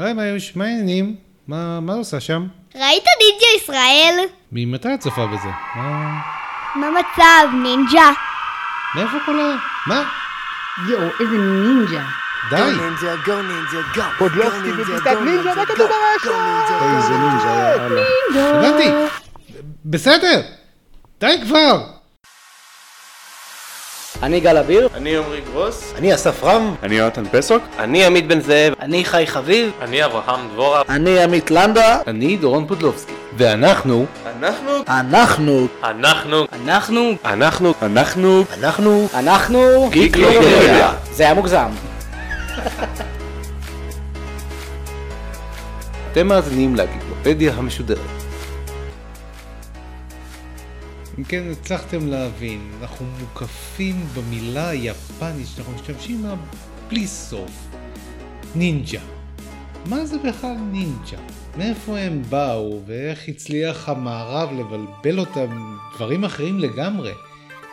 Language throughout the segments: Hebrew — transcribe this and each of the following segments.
היי מאיוש, מה העניינים? מה מה עושה שם? ראית נינג'ה ישראל? ממתי את צופה בזה? מה... מה מצב, נינג'ה? מאיפה כל ה... מה? יואו, איזה נינג'ה. די! נינג'ה, go ninja, go. פודלובסקי בפיסת נינג'ה, מה כתוב ברשת? איזה נינג'ה, יאללה. הבנתי! בסדר! די כבר! אני גל אביר. אני עמרי גרוס. אני אסף רם. אני יונתן פסוק. אני עמית בן זאב. אני חי חביב. אני אברהם דבורה. אני עמית לנדה. אני דורון פודלובסקי. ואנחנו... אנחנו... אנחנו... אנחנו... אנחנו... אנחנו... אנחנו... אנחנו... אנחנו... גיקלוגיה. זה היה מוגזם. אתם מאזינים לגיקלופדיה המשודרת. אם כן הצלחתם להבין, אנחנו מוקפים במילה היפנית שאנחנו משתמשים בה בלי סוף. נינג'ה. מה זה בכלל נינג'ה? מאיפה הם באו ואיך הצליח המערב לבלבל אותם דברים אחרים לגמרי?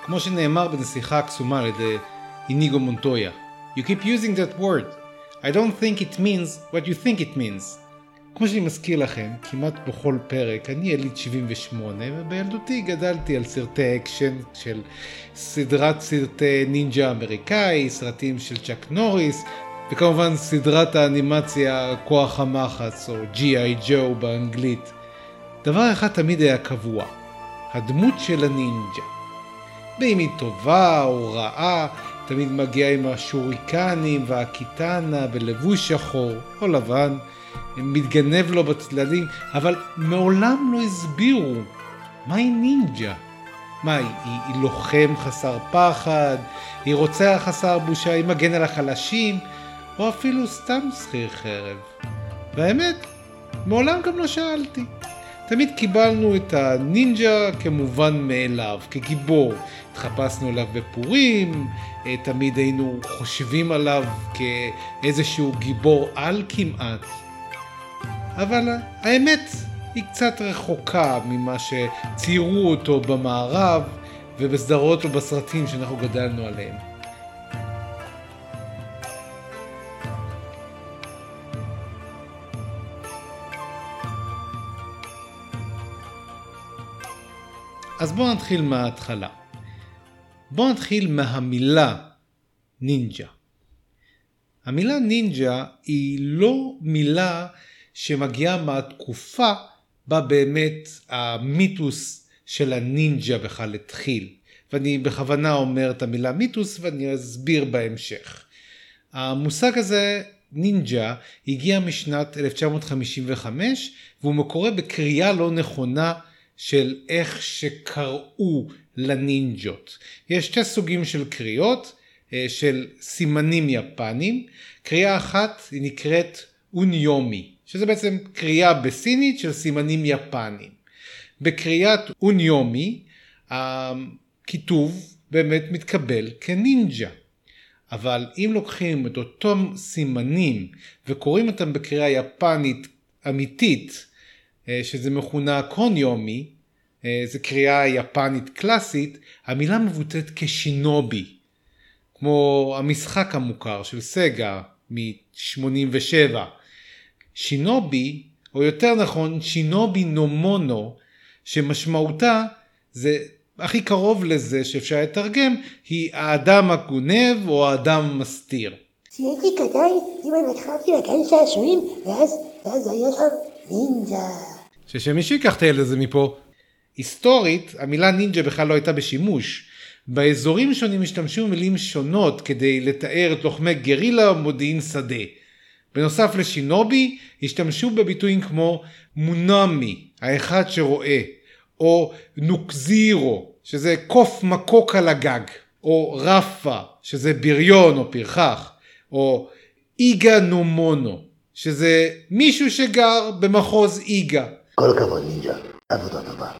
כמו שנאמר בנסיכה הקסומה על ידי איניגו מונטויה. You keep using that word. I don't think it means what you think it means. כמו שאני מזכיר לכם, כמעט בכל פרק, אני יליד 78, ובילדותי גדלתי על סרטי אקשן של סדרת סרטי נינג'ה אמריקאי, סרטים של צ'אק נוריס, וכמובן סדרת האנימציה כוח המחץ, או G.I. ג'ו באנגלית. דבר אחד תמיד היה קבוע, הדמות של הנינג'ה. ואם היא טובה או רעה, תמיד מגיעה עם השוריקנים והקיטנה בלבוש שחור או לבן. מתגנב לו בצדדים, אבל מעולם לא הסבירו מהי נינג'ה. מה, היא, היא, היא לוחם חסר פחד, היא רוצח חסר בושה, היא מגן על החלשים, או אפילו סתם שכיר חרב. והאמת, מעולם גם לא שאלתי. תמיד קיבלנו את הנינג'ה כמובן מאליו, כגיבור. התחפשנו אליו בפורים, אה, תמיד היינו חושבים עליו כאיזשהו גיבור על כמעט. אבל האמת היא קצת רחוקה ממה שציירו אותו במערב ובסדרות ובסרטים שאנחנו גדלנו עליהם. אז בואו נתחיל מההתחלה. בואו נתחיל מהמילה נינג'ה. המילה נינג'ה היא לא מילה שמגיעה מהתקופה בה באמת המיתוס של הנינג'ה בכלל התחיל. ואני בכוונה אומר את המילה מיתוס ואני אסביר בהמשך. המושג הזה, נינג'ה, הגיע משנת 1955 והוא מקורה בקריאה לא נכונה של איך שקראו לנינג'ות. יש שתי סוגים של קריאות, אה, של סימנים יפנים. קריאה אחת היא נקראת אוניומי. שזה בעצם קריאה בסינית של סימנים יפניים. בקריאת אוניומי הכיתוב באמת מתקבל כנינג'ה. אבל אם לוקחים את אותם סימנים וקוראים אותם בקריאה יפנית אמיתית, אה, שזה מכונה קוניומי, אה, זה קריאה יפנית קלאסית, המילה מבוטאת כשינובי. כמו המשחק המוכר של סגה מ-87. שינובי, או יותר נכון שינובי נומונו, שמשמעותה זה הכי קרוב לזה שאפשר לתרגם, היא האדם הגונב או האדם המסתיר. כשהייתי קטן, אמא לקחה אותי לגן שעשועים, ואז, ואז היה שם נינג'ה. ששמישהו ייקח את הילד הזה מפה. היסטורית, המילה נינג'ה בכלל לא הייתה בשימוש. באזורים שונים השתמשו במילים שונות כדי לתאר את לוחמי גרילה או מודיעין שדה. בנוסף לשינובי, השתמשו בביטויים כמו מונמי, האחד שרואה, או נוקזירו, שזה קוף מקוק על הגג, או רפה, שזה בריון או פרחח, או איגה נומונו, שזה מישהו שגר במחוז איגה. כל הכבוד נינג'ה, עבודה טובה.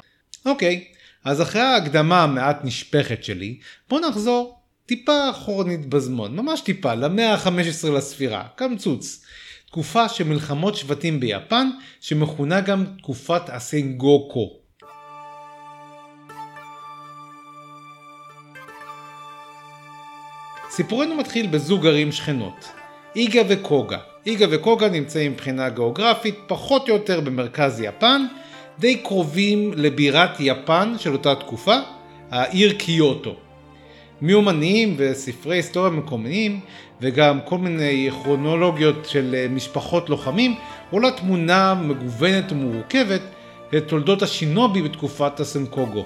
אוקיי, אז אחרי ההקדמה המעט נשפכת שלי, בואו נחזור טיפה אחורנית בזמן, ממש טיפה, למאה ה-15 לספירה, קמצוץ. תקופה של מלחמות שבטים ביפן, שמכונה גם תקופת הסנגוקו. סיפורנו מתחיל בזוג ערים שכנות. איגה וקוגה. איגה וקוגה נמצאים מבחינה גיאוגרפית פחות או יותר במרכז יפן, די קרובים לבירת יפן של אותה תקופה, העיר קיוטו. מיומנים וספרי היסטוריה מקומיים וגם כל מיני כרונולוגיות של אה, משפחות לוחמים עולה תמונה מגוונת ומורכבת לתולדות השינובי בתקופת הסנקוגו.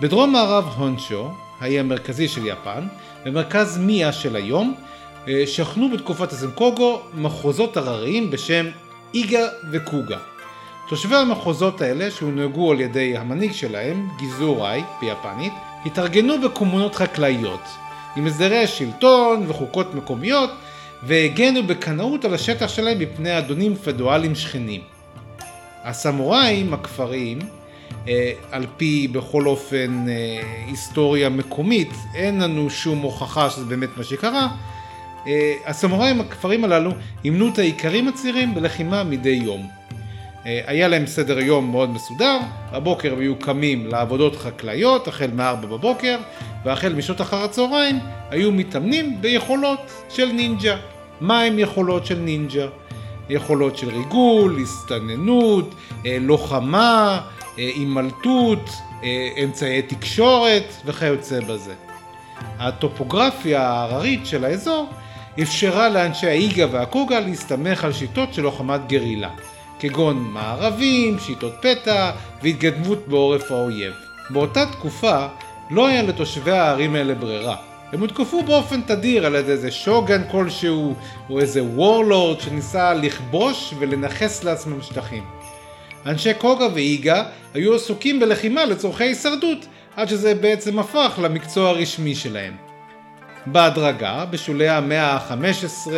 בדרום מערב הונשו, האי המרכזי של יפן, במרכז מיה של היום, אה, שכנו בתקופת הסנקוגו מחוזות הרריים בשם איגה וקוגה. תושבי המחוזות האלה, שהונהגו על ידי המנהיג שלהם, גיזוראי ביפנית, התארגנו בקומונות חקלאיות, עם הסדרי שלטון וחוקות מקומיות, והגנו בקנאות על השטח שלהם מפני אדונים פדואלים שכנים. הסמוראים הכפריים, אה, על פי בכל אופן אה, היסטוריה מקומית, אין לנו שום הוכחה שזה באמת מה שקרה, אה, הסמוראים הכפרים הללו אימנו את האיכרים הצעירים בלחימה מדי יום. אה, היה להם סדר יום מאוד מסודר, בבוקר היו קמים לעבודות חקלאיות החל מ-4 בבוקר, והחל משעות אחר הצהריים היו מתאמנים ביכולות של נינג'ה. מה הם יכולות של נינג'ה? יכולות של ריגול, הסתננות, אה, לוחמה, הימלטות, אמצעי תקשורת וכיוצא בזה. הטופוגרפיה ההררית של האזור אפשרה לאנשי האיגה והקוגה להסתמך על שיטות של לוחמת גרילה, כגון מערבים, שיטות פתע והתגנבות בעורף האויב. באותה תקופה לא היה לתושבי הערים האלה ברירה. הם הותקפו באופן תדיר על ידי איזה שוגן כלשהו, או איזה וורלורד שניסה לכבוש ולנכס לעצמם שטחים. אנשי קוגה ואיגה היו עסוקים בלחימה לצורכי הישרדות, עד שזה בעצם הפך למקצוע הרשמי שלהם. בהדרגה, בשולי המאה ה-15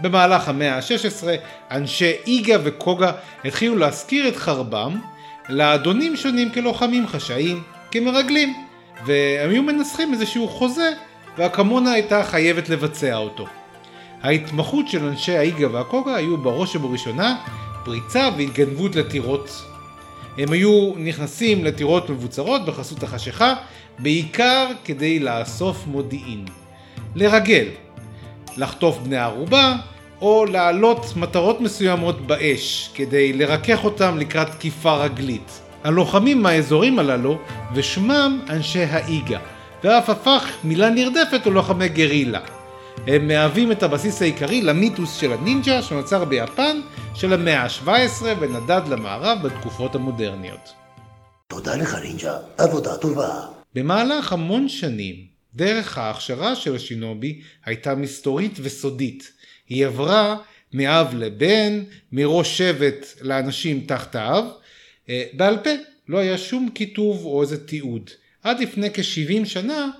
ובמהלך המאה ה-16, אנשי איגה וקוגה התחילו להשכיר את חרבם לאדונים שונים כלוחמים חשאיים, כמרגלים, והם היו מנסחים איזשהו חוזה, והקמונה הייתה חייבת לבצע אותו. ההתמחות של אנשי האיגה והקוגה היו בראש ובראשונה פריצה והתגנבות לטירות. הם היו נכנסים לטירות מבוצרות בחסות החשיכה בעיקר כדי לאסוף מודיעין. לרגל, לחטוף בני ערובה, או להעלות מטרות מסוימות באש, כדי לרכך אותם לקראת תקיפה רגלית. הלוחמים מהאזורים הללו, ושמם אנשי האיגה, ואף הפך מילה נרדפת ללוחמי גרילה. הם מהווים את הבסיס העיקרי למיתוס של הנינג'ה שנוצר ביפן של המאה ה-17 ונדד למערב בתקופות המודרניות. תודה לך נינג'ה, עבודה טובה. במהלך המון שנים, דרך ההכשרה של השינובי הייתה מסתורית וסודית. היא עברה מאב לבן, מראש שבט לאנשים תחת האב, אה, בעל פה, לא היה שום כיתוב או איזה תיעוד. עד לפני כ-70 שנה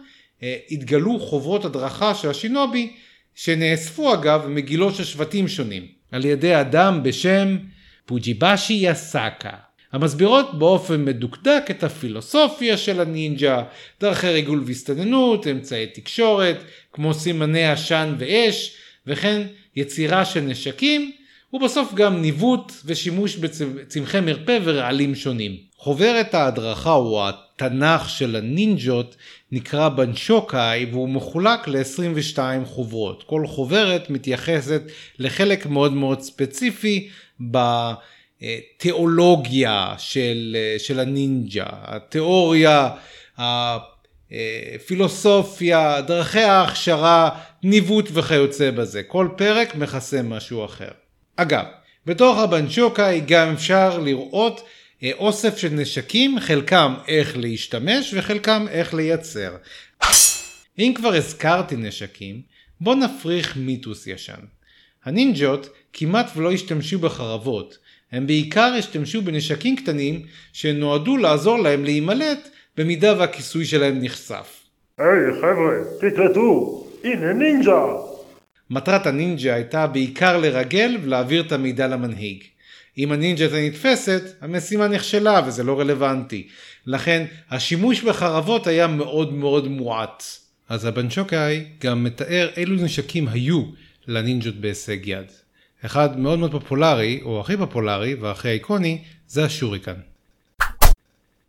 אה, התגלו חוברות הדרכה של השינובי, שנאספו אגב מגילות של שבטים שונים, על ידי אדם בשם פוג'יבאשי יסאקה. המסבירות באופן מדוקדק את הפילוסופיה של הנינג'ה, דרכי ריגול והסתננות, אמצעי תקשורת, כמו סימני עשן ואש, וכן יצירה של נשקים, ובסוף גם ניווט ושימוש בצמחי מרפא ורעלים שונים. חוברת ההדרכה או התנ"ך של הנינג'ות נקרא בנשוקאי והוא מחולק ל-22 חוברות. כל חוברת מתייחסת לחלק מאוד מאוד ספציפי בתיאולוגיה של, של הנינג'ה, התיאוריה, הפילוסופיה, דרכי ההכשרה, ניווט וכיוצא בזה. כל פרק מכסה משהו אחר. אגב, בתוך הבנשוקאי גם אפשר לראות אה, אוסף של נשקים, חלקם איך להשתמש וחלקם איך לייצר. אם כבר הזכרתי נשקים, בוא נפריך מיתוס ישן. הנינג'ות כמעט ולא השתמשו בחרבות, הם בעיקר השתמשו בנשקים קטנים שנועדו לעזור להם להימלט במידה והכיסוי שלהם נחשף. היי hey, חבר'ה, תקלטו, הנה נינג'ה! מטרת הנינג'ה הייתה בעיקר לרגל ולהעביר את המידע למנהיג. אם הנינג'ה הייתה נתפסת, המשימה נכשלה וזה לא רלוונטי. לכן השימוש בחרבות היה מאוד מאוד מועט. אז הבנצ'וקאי גם מתאר אילו נשקים היו לנינג'ות בהישג יד. אחד מאוד מאוד פופולרי, או הכי פופולרי והכי איקוני, זה השוריקן.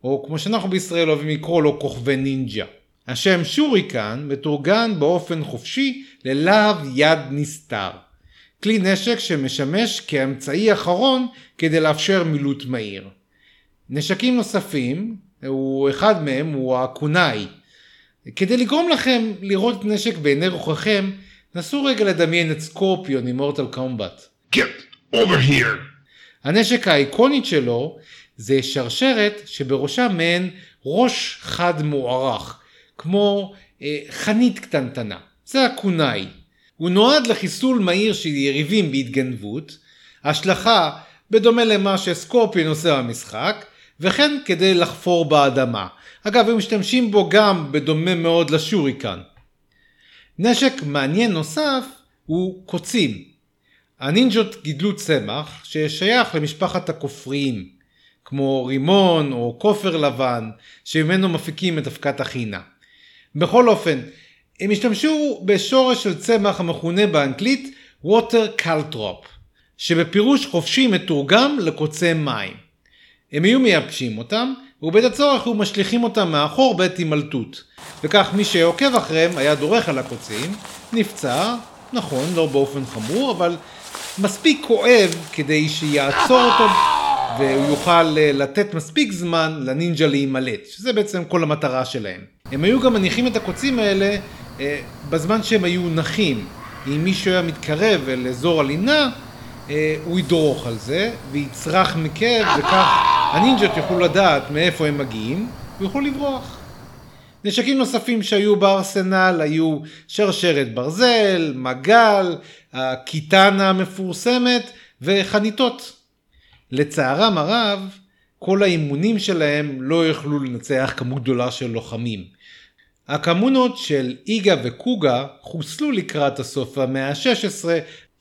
או כמו שאנחנו בישראל אוהבים לקרוא לו כוכבי נינג'ה. השם שוריקן מתורגן באופן חופשי ללהב יד נסתר. כלי נשק שמשמש כאמצעי אחרון כדי לאפשר מילוט מהיר. נשקים נוספים, הוא אחד מהם הוא הקונאי. כדי לגרום לכם לראות נשק בעיני רוחכם, נסו רגע לדמיין את סקורפיון ממורטל קומבט. הנשק האיקונית שלו זה שרשרת שבראשה מעין ראש חד מוארך, כמו אה, חנית קטנטנה. זה הקונאי. הוא נועד לחיסול מהיר של יריבים בהתגנבות, השלכה בדומה למה שסקורפיון עושה במשחק, וכן כדי לחפור באדמה. אגב, הם משתמשים בו גם בדומה מאוד לשוריקן. נשק מעניין נוסף הוא קוצים. הנינג'ות גידלו צמח ששייך למשפחת הכופריים, כמו רימון או כופר לבן, שממנו מפיקים את אבקת החינה. בכל אופן, הם השתמשו בשורש של צמח המכונה באנגלית water caltrop, שבפירוש חופשי מתורגם לקוצי מים. הם היו מייבשים אותם, ובעת הצורך היו משליכים אותם מאחור בעת הימלטות. וכך מי שעוקב אחריהם היה דורך על הקוצים, נפצע, נכון, לא באופן חמור, אבל מספיק כואב כדי שיעצור אותו והוא יוכל אה, לתת מספיק זמן לנינג'ה להימלט, שזה בעצם כל המטרה שלהם. הם היו גם מניחים את הקוצים האלה אה, בזמן שהם היו נחים. אם מישהו היה מתקרב אל אזור הלינה, הוא ידרוך על זה ויצרח מכאב וכך הנינג'ות יוכלו לדעת מאיפה הם מגיעים ויוכלו לברוח. נשקים נוספים שהיו בארסנל היו שרשרת ברזל, מגל, הקיטנה המפורסמת וחניתות. לצערם הרב, כל האימונים שלהם לא יכלו לנצח כמות גדולה של לוחמים. הקמונות של איגה וקוגה חוסלו לקראת הסוף המאה ה-16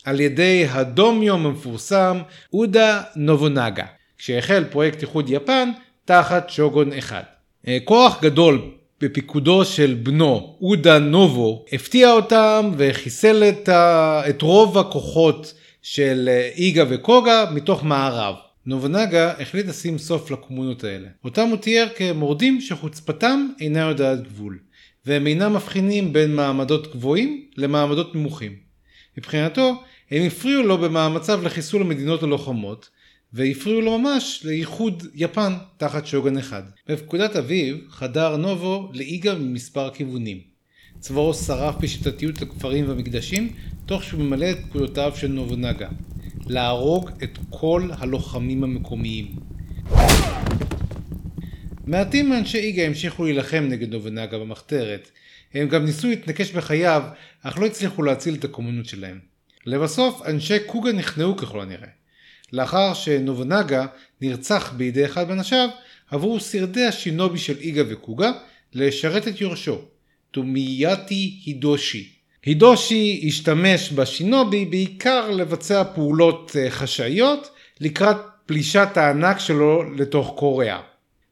על ידי הדומיום המפורסם אודה נובונגה, כשהחל פרויקט איחוד יפן תחת שוגון אחד. אה, כוח גדול בפיקודו של בנו אודה נובו הפתיע אותם וחיסל את, ה... את רוב הכוחות של אה, איגה וקוגה מתוך מערב. נובנגה החליט לשים סוף לקומונות האלה. אותם הוא תיאר כמורדים שחוצפתם אינה יודעת גבול, והם אינם מבחינים בין מעמדות גבוהים למעמדות נמוכים. מבחינתו, הם הפריעו לו במאמציו לחיסול המדינות הלוחמות, והפריעו לו ממש לאיחוד יפן תחת שוגן אחד. בפקודת אביב חדר נובו לאיגה ממספר כיוונים. צבאו שרף בשיטתיות הכפרים והמקדשים, תוך שהוא ממלא את פקודותיו של נובונגה. להרוג את כל הלוחמים המקומיים. מעטים מאנשי איגה המשיכו להילחם נגד נובונגה במחתרת. הם גם ניסו להתנקש בחייו, אך לא הצליחו להציל את הקומונות שלהם. לבסוף, אנשי קוגה נכנעו ככל הנראה. לאחר שנובונגה נרצח בידי אחד מאנשיו, עברו שרדי השינובי של איגה וקוגה לשרת את יורשו, טומייתי הידושי. הידושי השתמש בשינובי בעיקר לבצע פעולות אה, חשאיות לקראת פלישת הענק שלו לתוך קוריאה.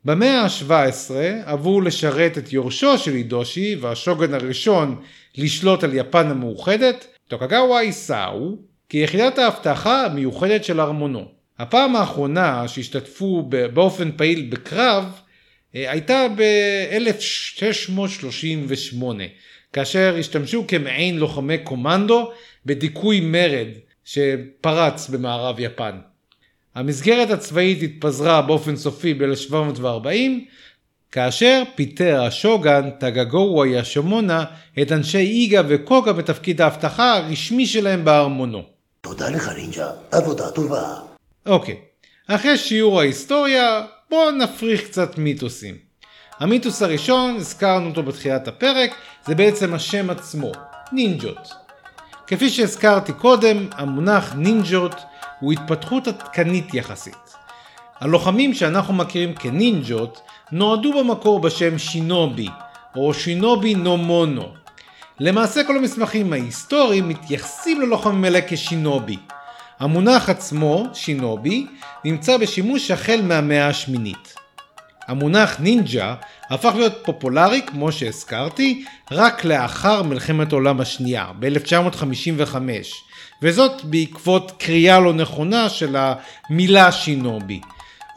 במאה ה-17 עברו לשרת את יורשו של הידושי והשוגן הראשון לשלוט על יפן המאוחדת, טוקגאווה איסאו, כיחידת האבטחה המיוחדת של ארמונו. הפעם האחרונה שהשתתפו באופן פעיל בקרב אה, הייתה ב-1638, כאשר השתמשו כמעין לוחמי קומנדו בדיכוי מרד שפרץ במערב יפן. המסגרת הצבאית התפזרה באופן סופי ב-1740, כאשר פיטר השוגן טגגורו ישומונה את אנשי איגה וקוגה בתפקיד האבטחה הרשמי שלהם בארמונו. תודה לך נינג'ה, עבודה טובה. אוקיי, אחרי שיעור ההיסטוריה, בואו נפריך קצת מיתוסים. המיתוס הראשון, הזכרנו אותו בתחילת הפרק, זה בעצם השם עצמו, נינג'ות. כפי שהזכרתי קודם, המונח נינג'ות הוא התפתחות עדכנית יחסית. הלוחמים שאנחנו מכירים כנינג'ות נועדו במקור בשם שינובי, או שינובי נו מונו. למעשה כל המסמכים ההיסטוריים מתייחסים ללוחמים אלה כשינובי. המונח עצמו, שינובי, נמצא בשימוש החל מהמאה השמינית. המונח נינג'ה הפך להיות פופולרי, כמו שהזכרתי, רק לאחר מלחמת העולם השנייה, ב-1955, וזאת בעקבות קריאה לא נכונה של המילה שינובי,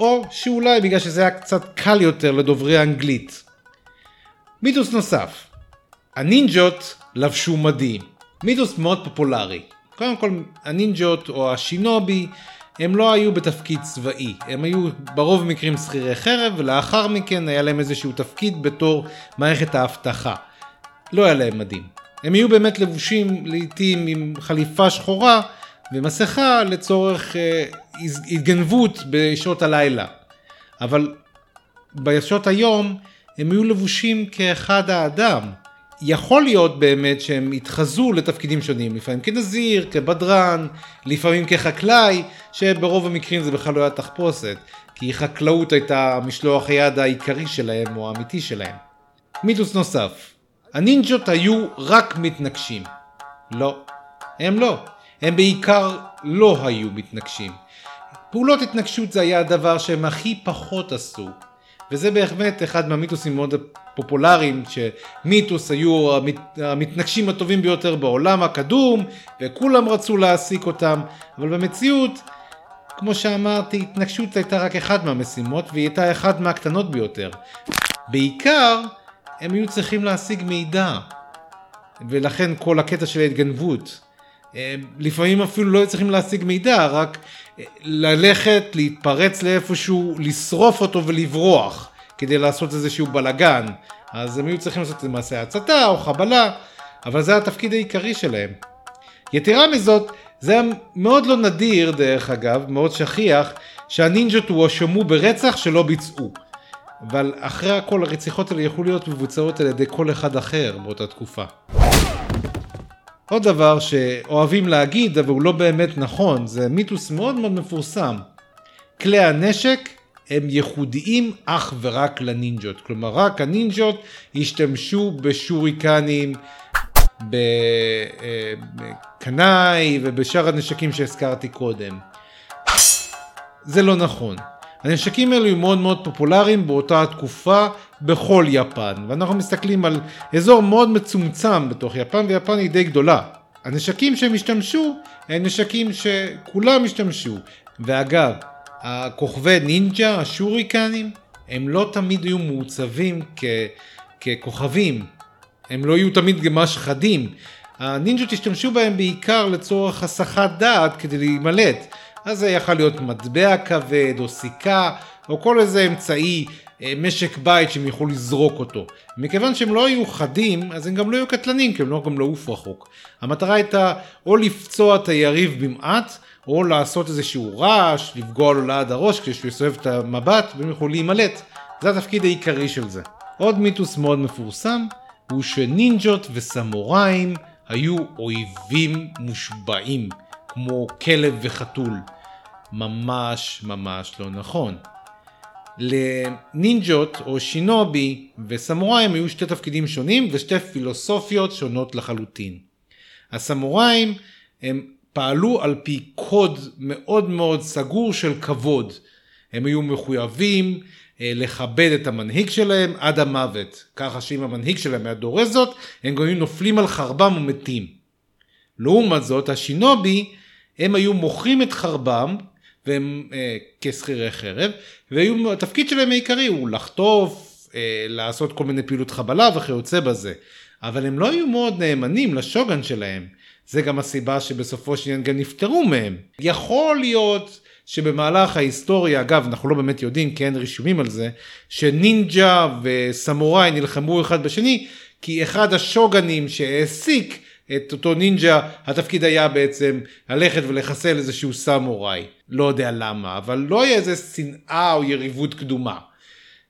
או שאולי בגלל שזה היה קצת קל יותר לדוברי אנגלית. מיתוס נוסף, הנינג'ות לבשו מדים. מיתוס מאוד פופולרי. קודם כל, הנינג'ות או השינובי הם לא היו בתפקיד צבאי, הם היו ברוב המקרים שכירי חרב, ולאחר מכן היה להם איזשהו תפקיד בתור מערכת האבטחה. לא היה להם מדים. הם היו באמת לבושים לעיתים עם חליפה שחורה ומסכה לצורך אה, התגנבות בשעות הלילה. אבל בשעות היום הם היו לבושים כאחד האדם. יכול להיות באמת שהם התחזו לתפקידים שונים, לפעמים כנזיר, כבדרן, לפעמים כחקלאי, שברוב המקרים זה בכלל לא היה תחפושת, כי חקלאות הייתה משלוח היד העיקרי שלהם או האמיתי שלהם. מיתוס נוסף, הנינג'ות היו רק מתנגשים. לא, הם לא. הם בעיקר לא היו מתנגשים. פעולות התנגשות זה היה הדבר שהם הכי פחות עשו. וזה באמת אחד מהמיתוסים מאוד פופולריים, שמיתוס היו המת, המתנגשים הטובים ביותר בעולם הקדום, וכולם רצו להעסיק אותם, אבל במציאות, כמו שאמרתי, התנגשות הייתה רק אחת מהמשימות, והיא הייתה אחת מהקטנות ביותר. בעיקר, הם היו צריכים להשיג מידע, ולכן כל הקטע של ההתגנבות. לפעמים אפילו לא היו צריכים להשיג מידע, רק ללכת, להתפרץ לאיפשהו, לשרוף אותו ולברוח, כדי לעשות איזשהו בלאגן. אז הם היו צריכים לעשות מעשה הצתה או חבלה, אבל זה התפקיד העיקרי שלהם. יתרה מזאת, זה היה מאוד לא נדיר, דרך אגב, מאוד שכיח, שהנינג'ות הואשמו ברצח שלא ביצעו. אבל אחרי הכל הרציחות האלה יכלו להיות מבוצעות על ידי כל אחד אחר באותה תקופה. עוד דבר שאוהבים להגיד, אבל הוא לא באמת נכון, זה מיתוס מאוד מאוד מפורסם. כלי הנשק הם ייחודיים אך ורק לנינג'ות. כלומר, רק הנינג'ות השתמשו בשוריקנים, בקנאי ובשאר הנשקים שהזכרתי קודם. זה לא נכון. הנשקים האלו היו מאוד מאוד פופולריים באותה התקופה בכל יפן, ואנחנו מסתכלים על אזור מאוד מצומצם בתוך יפן, ויפן היא די גדולה. הנשקים שהם השתמשו הם נשקים שכולם השתמשו, ואגב, הכוכבי נינג'ה, השוריקנים, הם לא תמיד היו מעוצבים כ... ככוכבים, הם לא היו תמיד ממש חדים. הנינג'ות השתמשו בהם בעיקר לצורך הסחת דעת כדי להימלט. אז זה יכול להיות מטבע כבד או סיכה או כל איזה אמצעי משק בית שהם יוכלו לזרוק אותו. מכיוון שהם לא היו חדים אז הם גם לא היו קטלנים כי הם לא גם לעוף רחוק. המטרה הייתה או לפצוע את היריב במעט או לעשות איזשהו רעש, לפגוע לו ליד הראש כדי שהוא יסובב את המבט והם יוכלו להימלט. זה התפקיד העיקרי של זה. עוד מיתוס מאוד מפורסם הוא שנינג'ות וסמוראים היו אויבים מושבעים. כמו כלב וחתול. ממש ממש לא נכון. לנינג'ות או שינובי וסמוראים היו שתי תפקידים שונים ושתי פילוסופיות שונות לחלוטין. הסמוראים הם פעלו על פי קוד מאוד מאוד סגור של כבוד. הם היו מחויבים אה, לכבד את המנהיג שלהם עד המוות, ככה שאם המנהיג שלהם היה דורס זאת, הם גם היו נופלים על חרבם ומתים. לעומת זאת, השינובי הם היו מוכרים את חרבם והם אה, כשכירי חרב והתפקיד שלהם העיקרי הוא לחטוף, אה, לעשות כל מיני פעילות חבלה וכיוצא בזה. אבל הם לא היו מאוד נאמנים לשוגן שלהם. זה גם הסיבה שבסופו של עניין גם נפטרו מהם. יכול להיות שבמהלך ההיסטוריה, אגב אנחנו לא באמת יודעים כי אין רישומים על זה, שנינג'ה וסמוראי נלחמו אחד בשני כי אחד השוגנים שהעסיק את אותו נינג'ה, התפקיד היה בעצם ללכת ולחסל איזשהו סמוראי. לא יודע למה, אבל לא היה איזה שנאה או יריבות קדומה.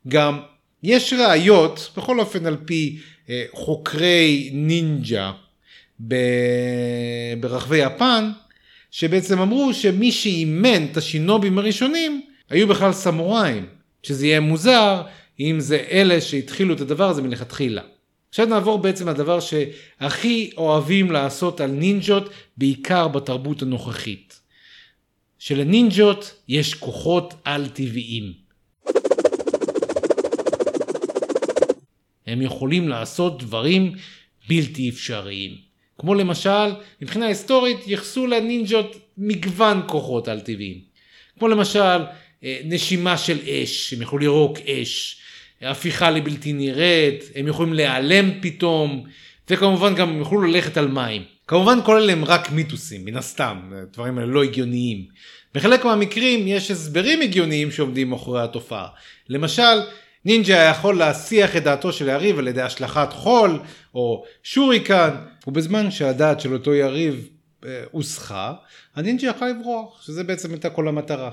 גם יש ראיות, בכל אופן על פי אה, חוקרי נינג'ה ב... ברחבי יפן, שבעצם אמרו שמי שאימן את השינובים הראשונים היו בכלל סמוראים, שזה יהיה מוזר אם זה אלה שהתחילו את הדבר הזה מלכתחילה. עכשיו נעבור בעצם לדבר שהכי אוהבים לעשות על נינג'ות, בעיקר בתרבות הנוכחית. שלנינג'ות יש כוחות על טבעיים. הם יכולים לעשות דברים בלתי אפשריים. כמו למשל, מבחינה היסטורית ייחסו לנינג'ות מגוון כוחות על טבעיים. כמו למשל, אה, נשימה של אש, הם יכולו לירוק אש, הפיכה לבלתי נראית, הם יכולים להיעלם פתאום, וכמובן גם הם יוכלו ללכת על מים. כמובן כל אלה הם רק מיתוסים, מן הסתם, הדברים האלה לא הגיוניים. בחלק מהמקרים יש הסברים הגיוניים שעומדים מאחורי התופעה. למשל, נינג'ה יכול להסיח את דעתו של היריב על ידי השלכת חול או שוריקן, ובזמן שהדעת של אותו יריב אה, הוסחה, הנינג'ה יכול לברוח, שזה בעצם הייתה כל המטרה.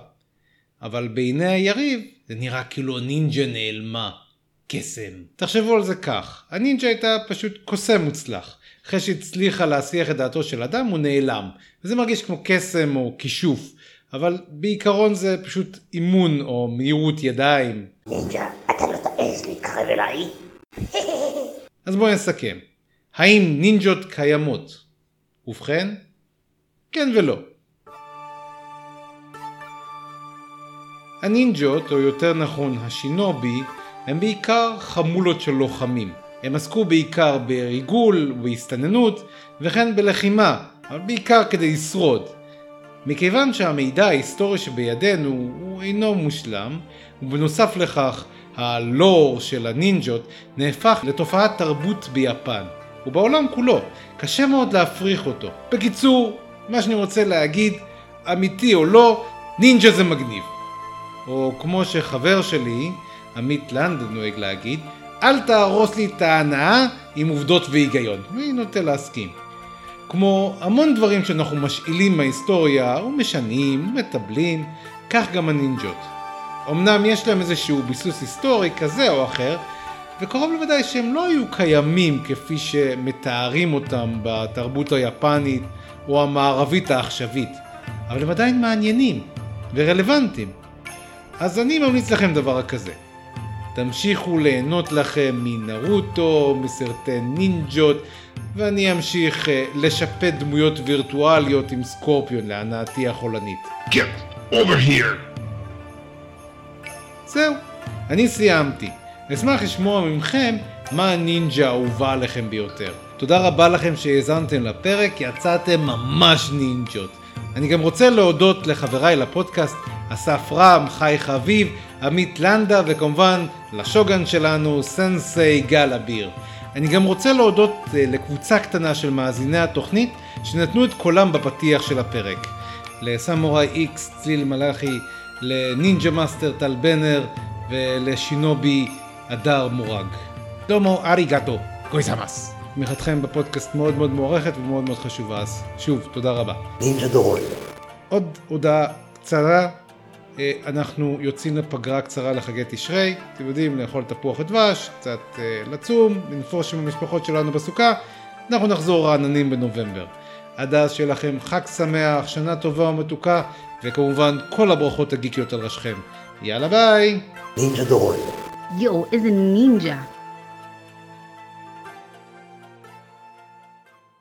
אבל בעיני היריב זה נראה כאילו הנינג'ה נעלמה. קסם. תחשבו על זה כך, הנינג'ה הייתה פשוט קוסם מוצלח. אחרי שהצליחה להסיח את דעתו של אדם הוא נעלם. וזה מרגיש כמו קסם או כישוף. אבל בעיקרון זה פשוט אימון או מהירות ידיים. נינג'ה, אתה לא תעז להתקרב אליי? אז בואו נסכם. האם נינג'ות קיימות? ובכן, כן ולא. הנינג'ות, או יותר נכון השינובי, הם בעיקר חמולות של לוחמים. הם עסקו בעיקר בריגול, בהסתננות, וכן בלחימה, אבל בעיקר כדי לשרוד. מכיוון שהמידע ההיסטורי שבידינו הוא אינו מושלם, ובנוסף לכך הלור של הנינג'ות נהפך לתופעת תרבות ביפן, ובעולם כולו, קשה מאוד להפריך אותו. בקיצור, מה שאני רוצה להגיד, אמיתי או לא, נינג'ה זה מגניב. או כמו שחבר שלי, עמית לנדן נוהג להגיד, אל תהרוס לי את ההנאה עם עובדות והיגיון. אני נוטה להסכים. כמו המון דברים שאנחנו משאילים מההיסטוריה, ומשנים, ומטבלים, כך גם הנינג'ות. אמנם יש להם איזשהו ביסוס היסטורי כזה או אחר, וקרוב לוודאי שהם לא היו קיימים כפי שמתארים אותם בתרבות היפנית או המערבית העכשווית, אבל הם עדיין מעניינים ורלוונטיים. אז אני ממליץ לכם דבר כזה. תמשיכו ליהנות לכם מנרוטו, מסרטי נינג'ות, ואני אמשיך uh, לשפט דמויות וירטואליות עם סקורפיון להנאתי החולנית. Get over here! זהו, אני סיימתי. אשמח לשמוע ממכם מה הנינג'ה האהובה עליכם ביותר. תודה רבה לכם שהאזנתם לפרק, יצאתם ממש נינג'ות. אני גם רוצה להודות לחבריי לפודקאסט, אסף רם, חי חביב, עמית לנדה וכמובן לשוגן שלנו, סנסei גל אביר. אני גם רוצה להודות אה, לקבוצה קטנה של מאזיני התוכנית שנתנו את קולם בפתיח של הפרק. לסמוראי איקס, צליל מלאכי, לנינג'ה מאסטר טל בנר ולשינובי הדר מורג. どうもありがとう、ございます. תמיכתכם בפודקאסט מאוד מאוד מוערכת ומאוד מאוד חשובה, אז שוב, תודה רבה. נינג'ה דורון. עוד הודעה קצרה, אה, אנחנו יוצאים לפגרה קצרה לחגי תשרי, אתם יודעים, לאכול תפוח ודבש, קצת אה, לצום, לנפוש עם המשפחות שלנו בסוכה, אנחנו נחזור רעננים בנובמבר. עד אז שיהיה לכם חג שמח, שנה טובה ומתוקה, וכמובן כל הברכות הגיקיות על ראשכם. יאללה ביי! נינג'ה דורון. יואו, איזה נינג'ה.